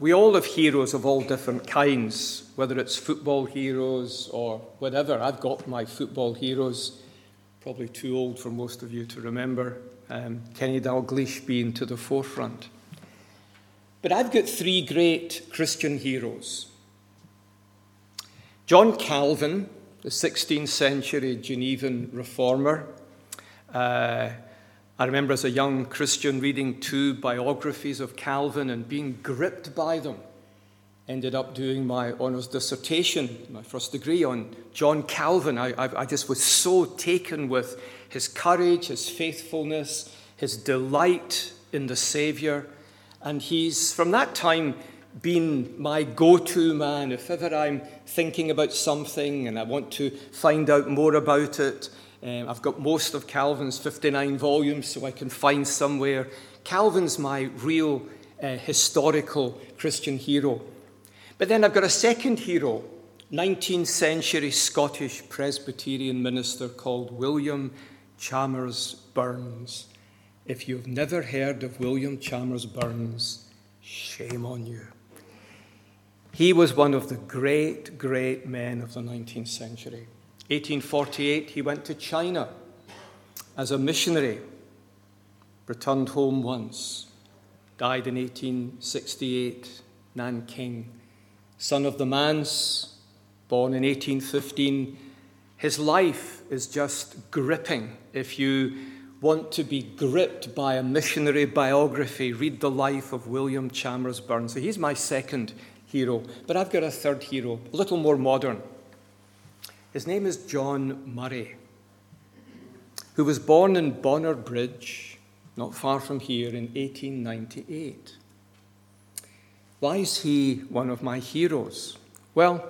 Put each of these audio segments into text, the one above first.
We all have heroes of all different kinds, whether it's football heroes or whatever. I've got my football heroes, probably too old for most of you to remember, um, Kenny Dalglish being to the forefront. But I've got three great Christian heroes. John Calvin, the 16th century Genevan reformer. Uh, I remember as a young Christian reading two biographies of Calvin and being gripped by them. Ended up doing my honours dissertation, my first degree on John Calvin. I, I, I just was so taken with his courage, his faithfulness, his delight in the Saviour. And he's, from that time, been my go to man. If ever I'm thinking about something and I want to find out more about it, um, I've got most of Calvin's 59 volumes, so I can find somewhere. Calvin's my real uh, historical Christian hero. But then I've got a second hero, 19th century Scottish Presbyterian minister called William Chalmers Burns. If you've never heard of William Chalmers Burns, shame on you. He was one of the great, great men of the 19th century. 1848, he went to China as a missionary, returned home once, died in 1868, Nanking. Son of the Manse, born in 1815. His life is just gripping. If you want to be gripped by a missionary biography, read the life of William Chalmers Burns. So he's my second hero. But I've got a third hero, a little more modern. His name is John Murray, who was born in Bonar Bridge, not far from here, in 1898. Why is he one of my heroes? Well,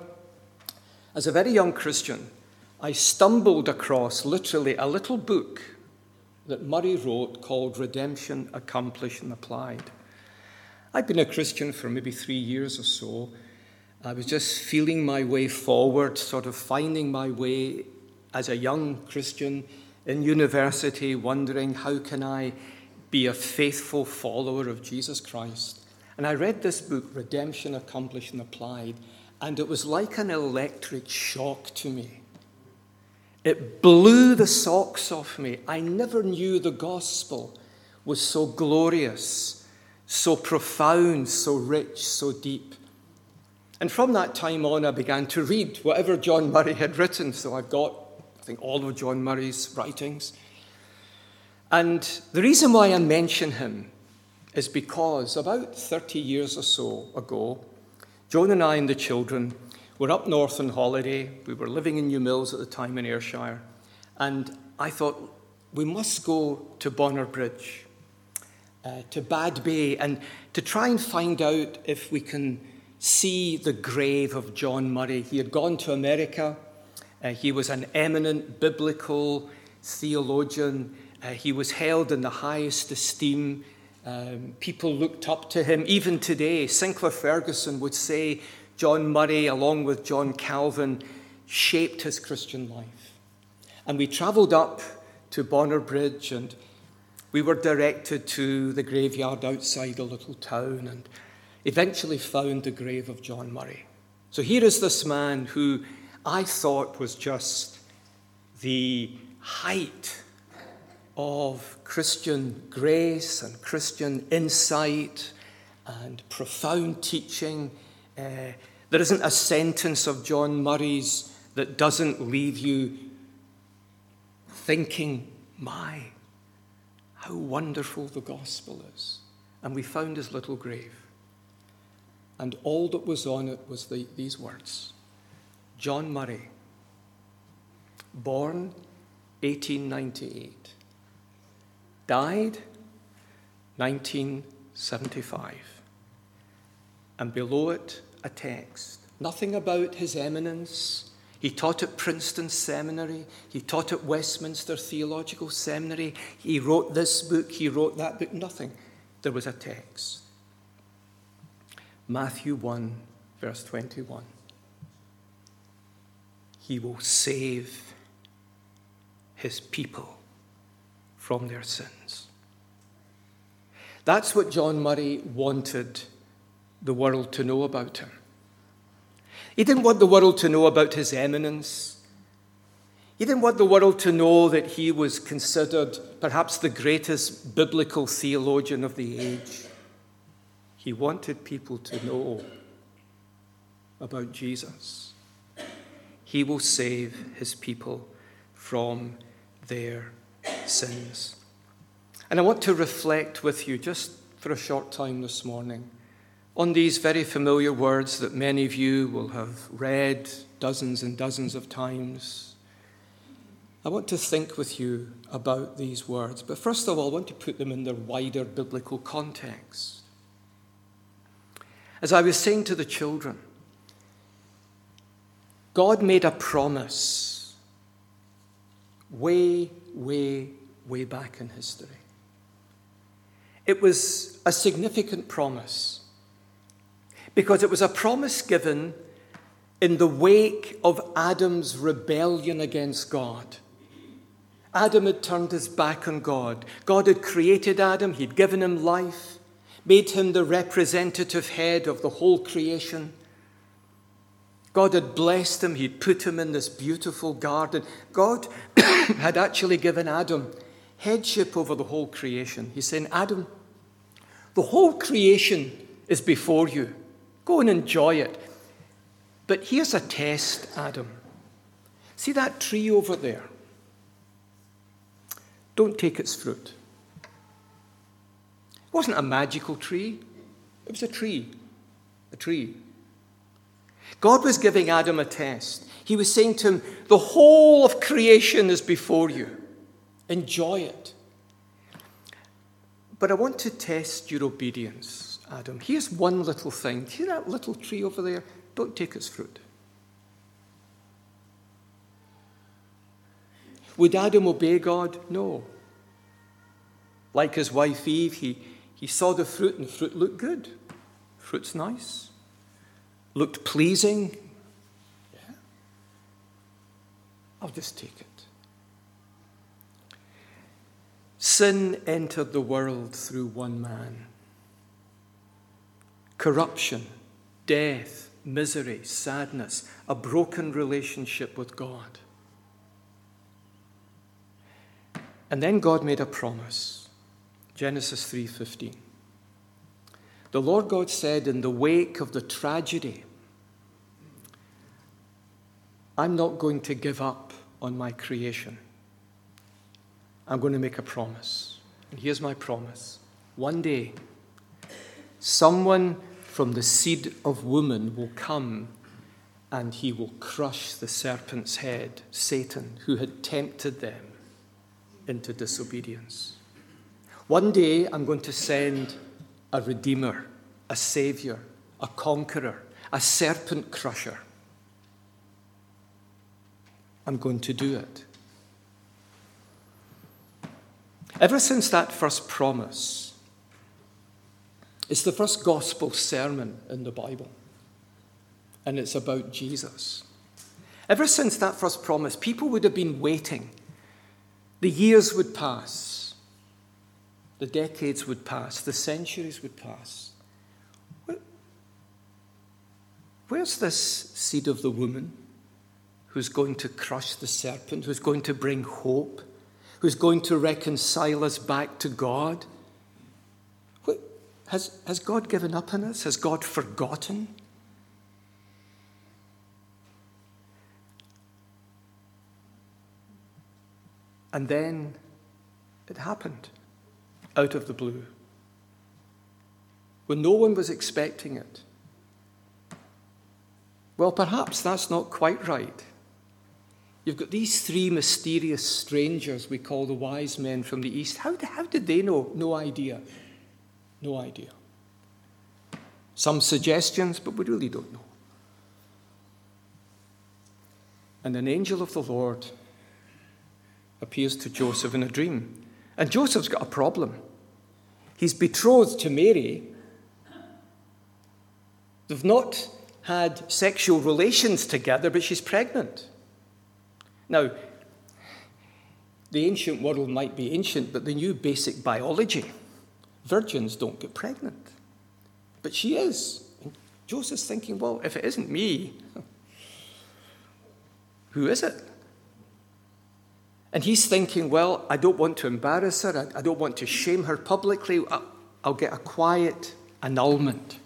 as a very young Christian, I stumbled across literally a little book that Murray wrote called Redemption Accomplished and Applied. I'd been a Christian for maybe three years or so, I was just feeling my way forward, sort of finding my way as a young Christian in university, wondering how can I be a faithful follower of Jesus Christ. And I read this book, Redemption Accomplished and Applied, and it was like an electric shock to me. It blew the socks off me. I never knew the gospel was so glorious, so profound, so rich, so deep. And from that time on, I began to read whatever John Murray had written. So I've got, I think, all of John Murray's writings. And the reason why I mention him is because about 30 years or so ago, Joan and I and the children were up north on holiday. We were living in Newmilns at the time in Ayrshire. And I thought, we must go to Bonar Bridge, uh, to Badbea, and to try and find out if we can see the grave of John Murray. He had gone to America. Uh, he was an eminent biblical theologian. Uh, he was held in the highest esteem. Um, people looked up to him. Even today, Sinclair Ferguson would say John Murray, along with John Calvin, shaped his Christian life. And we travelled up to Bonar Bridge and we were directed to the graveyard outside a little town. And eventually found the grave of John Murray. So here is this man who I thought was just the height of Christian grace and Christian insight and profound teaching. Uh, there isn't a sentence of John Murray's that doesn't leave you thinking, my, how wonderful the gospel is. And we found his little grave. And all that was on it was the, these words John Murray, born 1898, died 1975. And below it, a text. Nothing about his eminence. He taught at Princeton Seminary. He taught at Westminster Theological Seminary. He wrote this book. He wrote that book. Nothing. There was a text. Matthew 1, verse 21. He will save his people from their sins. That's what John Murray wanted the world to know about him. He didn't want the world to know about his eminence. He didn't want the world to know that he was considered perhaps the greatest biblical theologian of the age. He wanted people to know about Jesus. He will save his people from their sins. And I want to reflect with you just for a short time this morning on these very familiar words that many of you will have read dozens and dozens of times. I want to think with you about these words, but first of all, I want to put them in their wider biblical context. As I was saying to the children, God made a promise way, way, way back in history. It was a significant promise because it was a promise given in the wake of Adam's rebellion against God. Adam had turned his back on God. God had created Adam, he'd given him life, made him the representative head of the whole creation. God had blessed him, he'd put him in this beautiful garden. God had actually given Adam headship over the whole creation. He's saying, Adam, the whole creation is before you. Go and enjoy it. But here's a test, Adam. See that tree over there? Don't take its fruit. It wasn't a magical tree, it was a tree. A tree. God was giving Adam a test. He was saying to him, The whole of creation is before you. Enjoy it. But I want to test your obedience, Adam. Here's one little thing. See that little tree over there? Don't take its fruit. Would Adam obey God? No. Like his wife Eve, he, he saw the fruit and fruit looked good. Fruit's nice. Looked pleasing. Yeah. I'll just take it. Sin entered the world through one man. Corruption, death, misery, sadness, a broken relationship with God. And then God made a promise. Genesis 3:15. The Lord God said in the wake of the tragedy, I'm not going to give up on my creation. I'm going to make a promise. And here's my promise one day, someone from the seed of woman will come and he will crush the serpent's head, Satan, who had tempted them into disobedience. One day, I'm going to send a redeemer, a savior, a conqueror, a serpent crusher. I'm going to do it. Ever since that first promise, it's the first gospel sermon in the Bible, and it's about Jesus. Ever since that first promise, people would have been waiting. The years would pass, the decades would pass, the centuries would pass. Where's this seed of the woman who's going to crush the serpent, who's going to bring hope? who's going to reconcile us back to God? Has, has God given up on us? Has God forgotten? And then it happened out of the blue when no one was expecting it. Well, perhaps that's not quite right. You've got these three mysterious strangers we call the wise men from the east. How, how did they know? No idea. No idea. Some suggestions, but we really don't know. And an angel of the Lord appears to Joseph in a dream. And Joseph's got a problem. He's betrothed to Mary. They've not had sexual relations together, but she's pregnant. Now, the ancient world might be ancient, but they knew basic biology. Virgins don't get pregnant. But she is, Joseph's thinking, well, if it isn't me, who is it? And he's thinking, well, I don't want to embarrass her. I, I don't want to shame her publicly. I'll, I'll get a quiet annulment.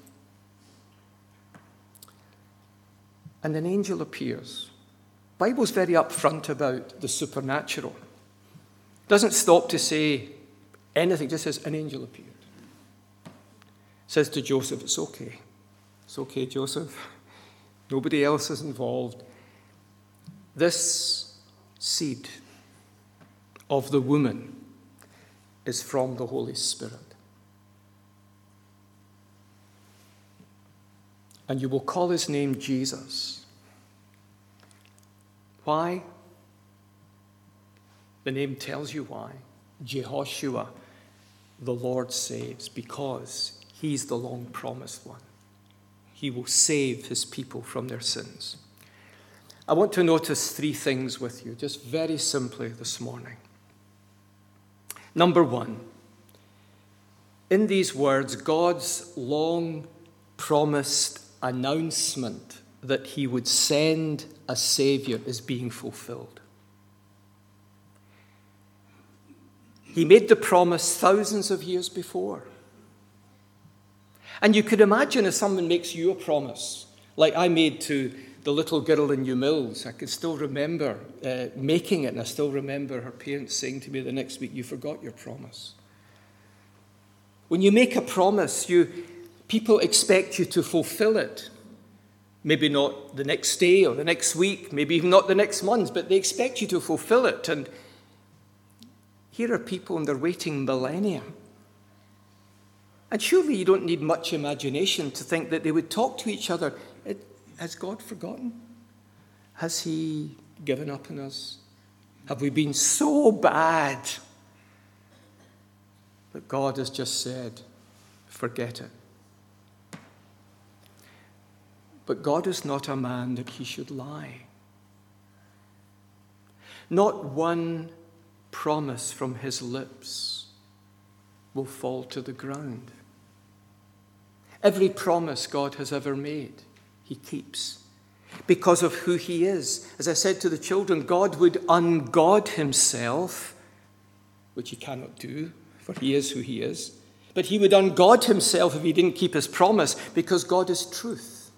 And an angel appears. Bible's very upfront about the supernatural. Doesn't stop to say anything, just says an angel appeared. Says to Joseph, It's okay. It's okay, Joseph. Nobody else is involved. This seed of the woman is from the Holy Spirit. And you will call his name Jesus. Why? The name tells you why. Jehoshua, the Lord saves, because he's the long promised one. He will save his people from their sins. I want to notice three things with you, just very simply this morning. Number one, in these words, God's long promised announcement that he would send a Savior is being fulfilled. He made the promise thousands of years before. And you could imagine if someone makes you a promise, like I made to the little girl in Newmilns. I can still remember uh, making it, and I still remember her parents saying to me the next week, You forgot your promise. When you make a promise, you, people expect you to fulfill it. Maybe not the next day or the next week, maybe even not the next month, but they expect you to fulfill it. And here are people and they're waiting millennia. And surely you don't need much imagination to think that they would talk to each other has God forgotten? Has He given up on us? Have we been so bad that God has just said, forget it? But God is not a man that he should lie. Not one promise from his lips will fall to the ground. Every promise God has ever made he keeps because of who he is. As I said to the children, God would ungod himself, which he cannot do, for he is who he is. But he would ungod himself if he didn't keep his promise, because God is truth.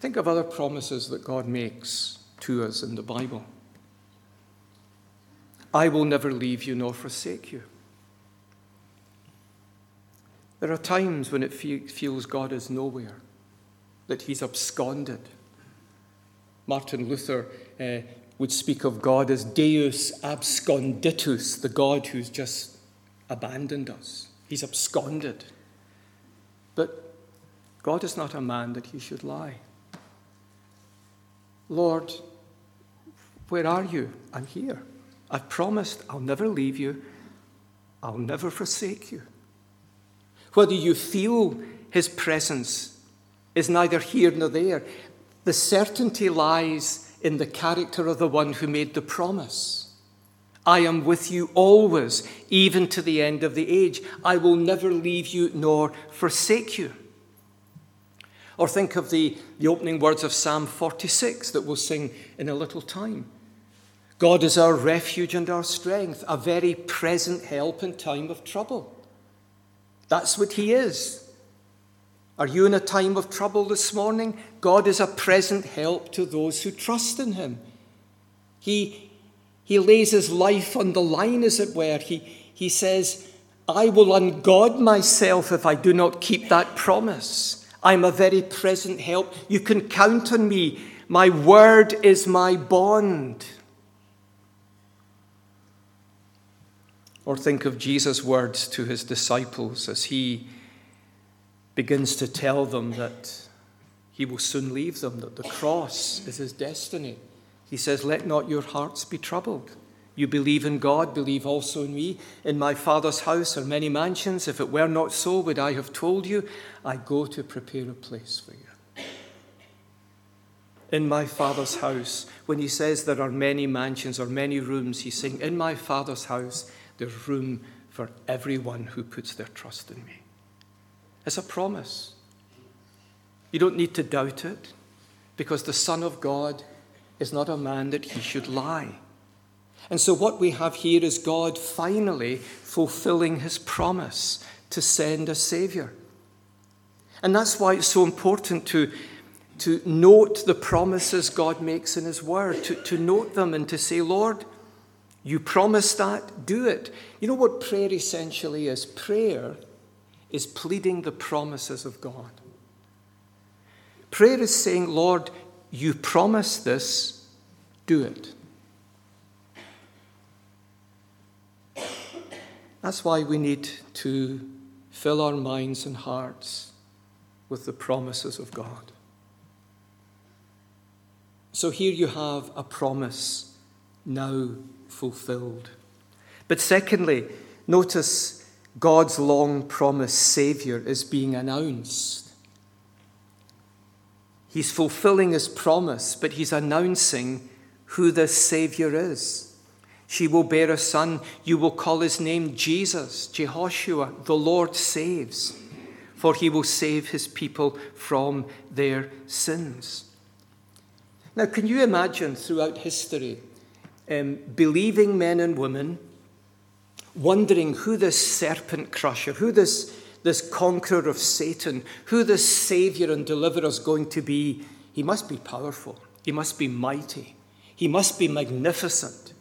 Think of other promises that God makes to us in the Bible. I will never leave you nor forsake you. There are times when it feels God is nowhere, that he's absconded. Martin Luther uh, would speak of God as Deus absconditus, the God who's just abandoned us. He's absconded. But God is not a man that he should lie. Lord, where are you? I'm here. I've promised I'll never leave you, I'll never forsake you. Whether you feel his presence is neither here nor there. The certainty lies in the character of the one who made the promise. I am with you always, even to the end of the age. I will never leave you nor forsake you. Or think of the, the opening words of Psalm 46 that we'll sing in a little time. God is our refuge and our strength, a very present help in time of trouble. That's what He is. Are you in a time of trouble this morning? God is a present help to those who trust in Him. He, he lays His life on the line, as it were. He, he says, I will ungod myself if I do not keep that promise. I'm a very present help. You can count on me. My word is my bond. Or think of Jesus' words to his disciples as he begins to tell them that he will soon leave them, that the cross is his destiny. He says, Let not your hearts be troubled. You believe in God, believe also in me. In my Father's house are many mansions. If it were not so, would I have told you? I go to prepare a place for you. In my Father's house, when he says there are many mansions or many rooms, he's saying, In my Father's house there's room for everyone who puts their trust in me. It's a promise. You don't need to doubt it because the Son of God is not a man that he should lie. And so, what we have here is God finally fulfilling his promise to send a Savior. And that's why it's so important to, to note the promises God makes in His Word, to, to note them and to say, Lord, you promise that, do it. You know what prayer essentially is? Prayer is pleading the promises of God. Prayer is saying, Lord, you promise this, do it. That's why we need to fill our minds and hearts with the promises of God. So here you have a promise now fulfilled. But secondly, notice God's long promised Saviour is being announced. He's fulfilling his promise, but he's announcing who this Saviour is. She will bear a son. You will call his name Jesus, Jehoshua, the Lord saves, for he will save his people from their sins. Now, can you imagine throughout history um, believing men and women wondering who this serpent crusher, who this, this conqueror of Satan, who this savior and deliverer is going to be? He must be powerful, he must be mighty, he must be magnificent.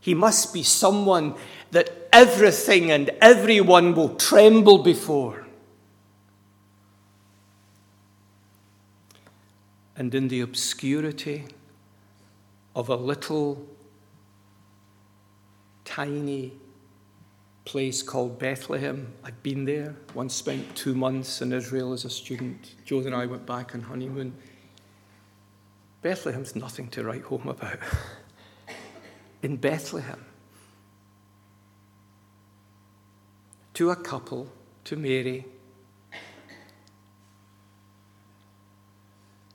He must be someone that everything and everyone will tremble before. And in the obscurity of a little tiny place called Bethlehem. I'd been there, once spent two months in Israel as a student. Joe and I went back on honeymoon. Bethlehem's nothing to write home about. in Bethlehem to a couple, to Mary,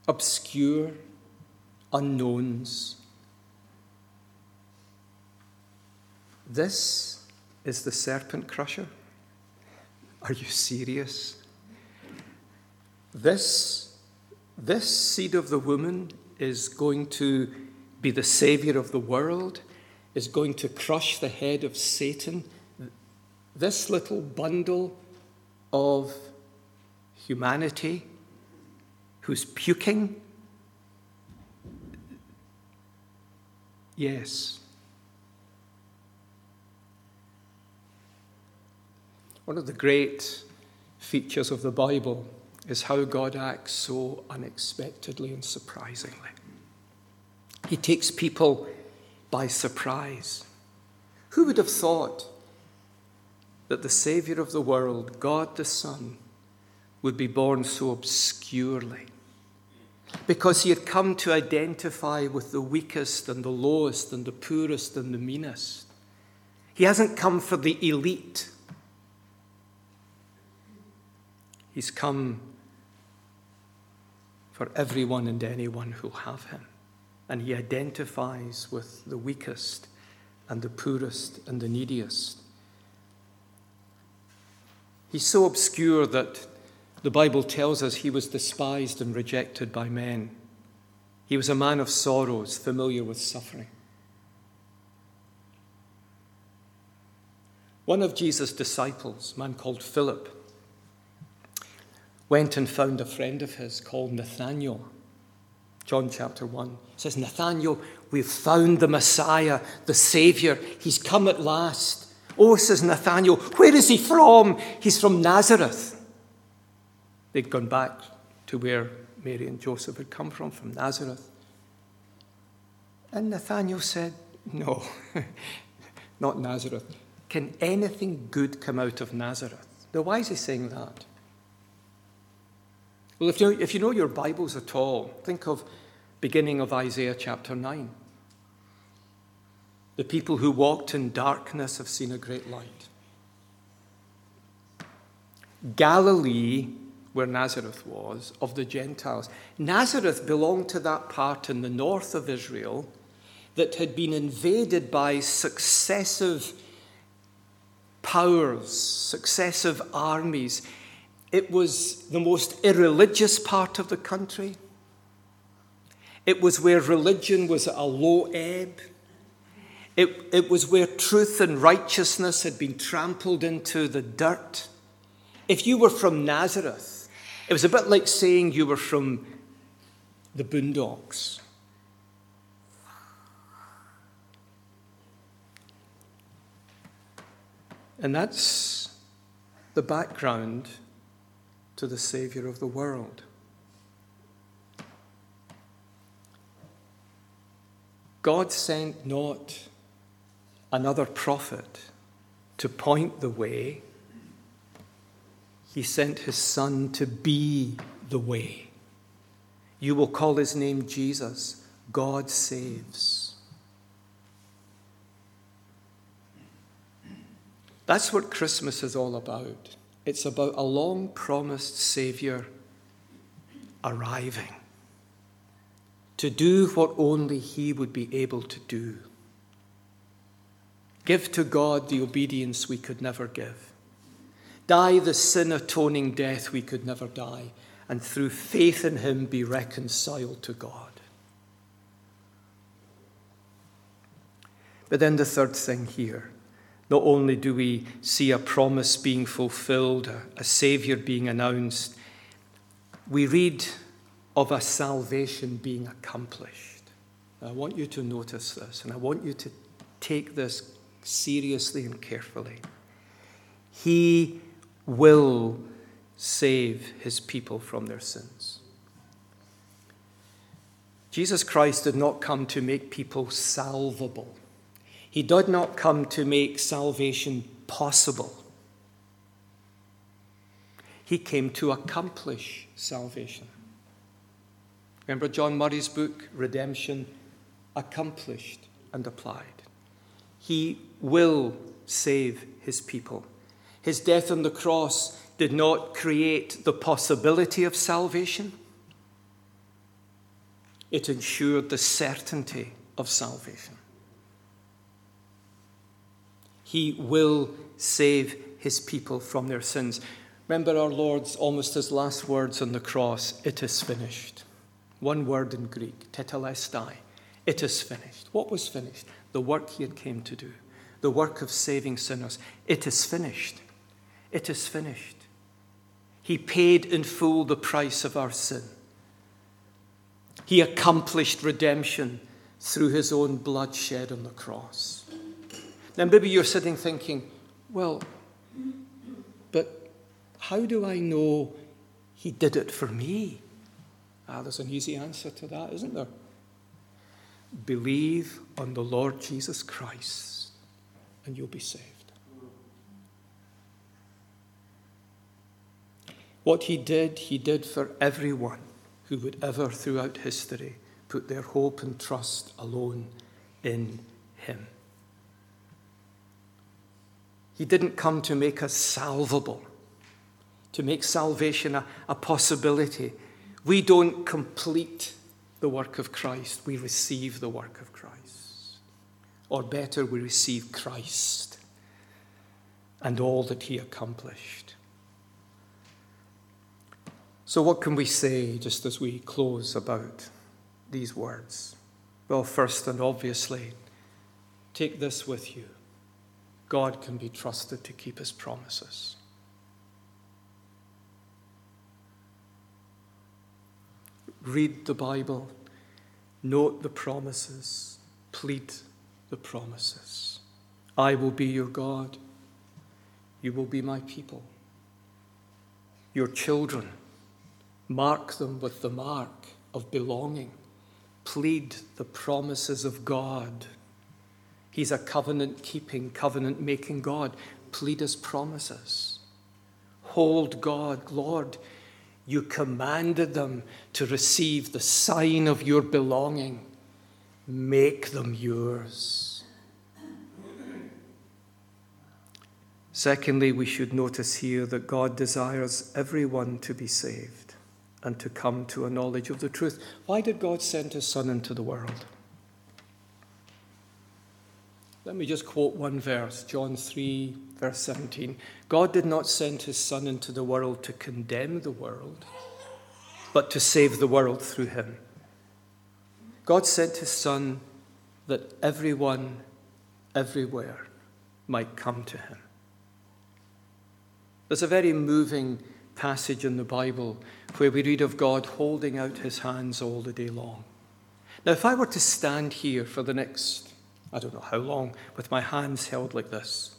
obscure unknowns. This is the serpent crusher. Are you serious? This, this seed of the woman is going to be the savior of the world is going to crush the head of Satan. This little bundle of humanity who's puking. Yes. One of the great features of the Bible is how God acts so unexpectedly and surprisingly. He takes people by surprise. Who would have thought that the Saviour of the world, God the Son, would be born so obscurely? Because he had come to identify with the weakest and the lowest and the poorest and the meanest. He hasn't come for the elite. He's come for everyone and anyone who'll have him and he identifies with the weakest and the poorest and the neediest. He's so obscure that the Bible tells us he was despised and rejected by men. He was a man of sorrows, familiar with suffering. One of Jesus' disciples, a man called Philip, went and found a friend of his called Nathanael John chapter 1 says, Nathanael, we've found the Messiah, the Savior. He's come at last. Oh, says Nathanael, where is he from? He's from Nazareth. They'd gone back to where Mary and Joseph had come from, from Nazareth. And Nathanael said, No, not Nazareth. Can anything good come out of Nazareth? Now, why is he saying that? Well, if you, know, if you know your Bibles at all, think of beginning of Isaiah chapter 9. The people who walked in darkness have seen a great light. Galilee, where Nazareth was, of the Gentiles. Nazareth belonged to that part in the north of Israel that had been invaded by successive powers, successive armies. It was the most irreligious part of the country. It was where religion was at a low ebb. It, it was where truth and righteousness had been trampled into the dirt. If you were from Nazareth, it was a bit like saying you were from the boondocks. And that's the background to the Savior of the world. God sent not another prophet to point the way, He sent His Son to be the way. You will call His name Jesus. God saves. That's what Christmas is all about. It's about a long promised Savior arriving to do what only He would be able to do. Give to God the obedience we could never give. Die the sin atoning death we could never die, and through faith in Him be reconciled to God. But then the third thing here not only do we see a promise being fulfilled, a Saviour being announced, we read of a salvation being accomplished. I want you to notice this, and I want you to take this seriously and carefully. He will save his people from their sins. Jesus Christ did not come to make people salvable. He did not come to make salvation possible. He came to accomplish salvation. Remember John Murray's book, Redemption Accomplished and Applied. He will save his people. His death on the cross did not create the possibility of salvation, it ensured the certainty of salvation. He will save his people from their sins. Remember our Lord's almost his last words on the cross it is finished. One word in Greek, tetelestai. It is finished. What was finished? The work he had came to do, the work of saving sinners. It is finished. It is finished. He paid in full the price of our sin. He accomplished redemption through his own blood shed on the cross. Now, maybe you're sitting thinking, well, but how do I know he did it for me? Ah, there's an easy answer to that, isn't there? Believe on the Lord Jesus Christ and you'll be saved. What he did, he did for everyone who would ever, throughout history, put their hope and trust alone in him. He didn't come to make us salvable, to make salvation a, a possibility. We don't complete the work of Christ, we receive the work of Christ. Or better, we receive Christ and all that he accomplished. So, what can we say just as we close about these words? Well, first and obviously, take this with you God can be trusted to keep his promises. Read the Bible, note the promises, plead the promises. I will be your God, you will be my people. Your children, mark them with the mark of belonging. Plead the promises of God. He's a covenant keeping, covenant making God. Plead his promises. Hold God, Lord, you commanded them to receive the sign of your belonging. Make them yours. Secondly, we should notice here that God desires everyone to be saved and to come to a knowledge of the truth. Why did God send his Son into the world? Let me just quote one verse, John 3, verse 17. God did not send his Son into the world to condemn the world, but to save the world through him. God sent his Son that everyone, everywhere, might come to him. There's a very moving passage in the Bible where we read of God holding out his hands all the day long. Now, if I were to stand here for the next, I don't know how long, with my hands held like this,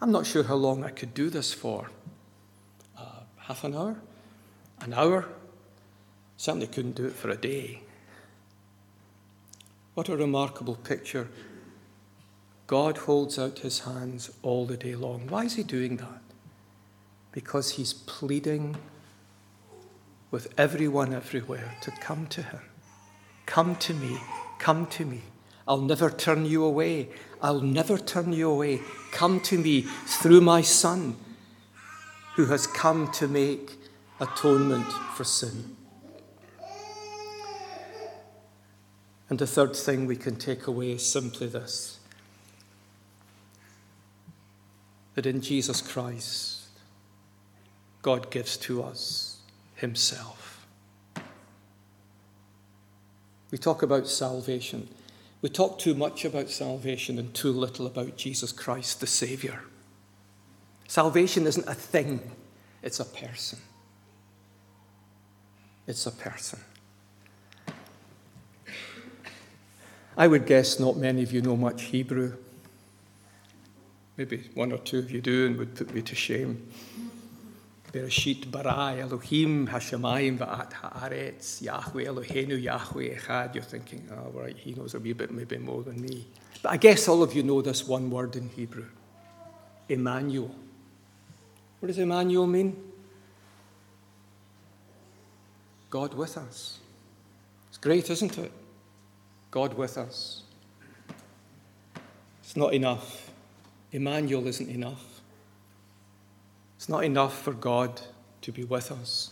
I'm not sure how long I could do this for. Uh, half an hour? An hour? Certainly couldn't do it for a day. What a remarkable picture. God holds out his hands all the day long. Why is he doing that? Because he's pleading with everyone everywhere to come to him. Come to me, come to me. I'll never turn you away. I'll never turn you away. Come to me through my Son, who has come to make atonement for sin. And the third thing we can take away is simply this that in Jesus Christ, God gives to us Himself. We talk about salvation. We talk too much about salvation and too little about Jesus Christ, the Saviour. Salvation isn't a thing, it's a person. It's a person. I would guess not many of you know much Hebrew. Maybe one or two of you do and would put me to shame. Bereshit bara Elohim hashamayim va'at haaretz Yahweh Eloheinu Yahweh echad. You're thinking, oh, right, he knows a wee bit, maybe more than me. But I guess all of you know this one word in Hebrew, Emmanuel. What does Emmanuel mean? God with us. It's great, isn't it? God with us. It's not enough. Emmanuel isn't enough. It's not enough for God to be with us.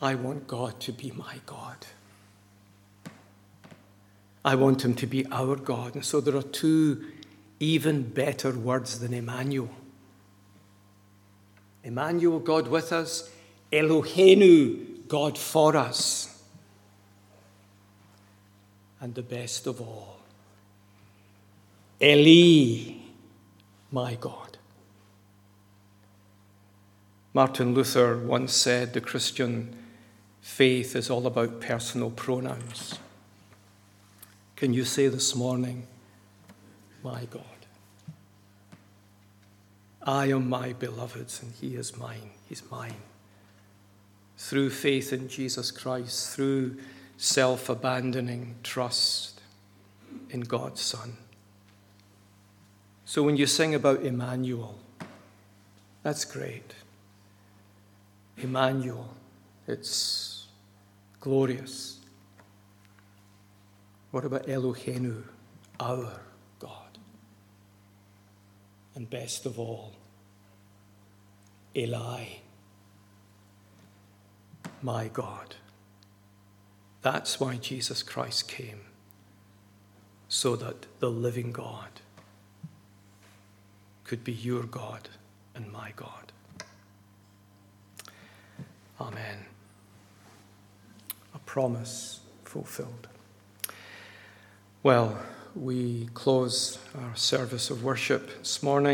I want God to be my God. I want Him to be our God. And so there are two even better words than Emmanuel. Emmanuel, God with us. Eloheinu, God for us and the best of all. Eli, my God. Martin Luther once said the Christian faith is all about personal pronouns. Can you say this morning, my God? I am my beloved's and he is mine. He's mine. Through faith in Jesus Christ, through self abandoning trust in God's Son. So when you sing about Emmanuel, that's great. Emmanuel, it's glorious. What about Eloheinu, our God? And best of all, Eli, my God. That's why Jesus Christ came, so that the living God could be your God and my God. Amen. A promise fulfilled. Well, we close our service of worship this morning.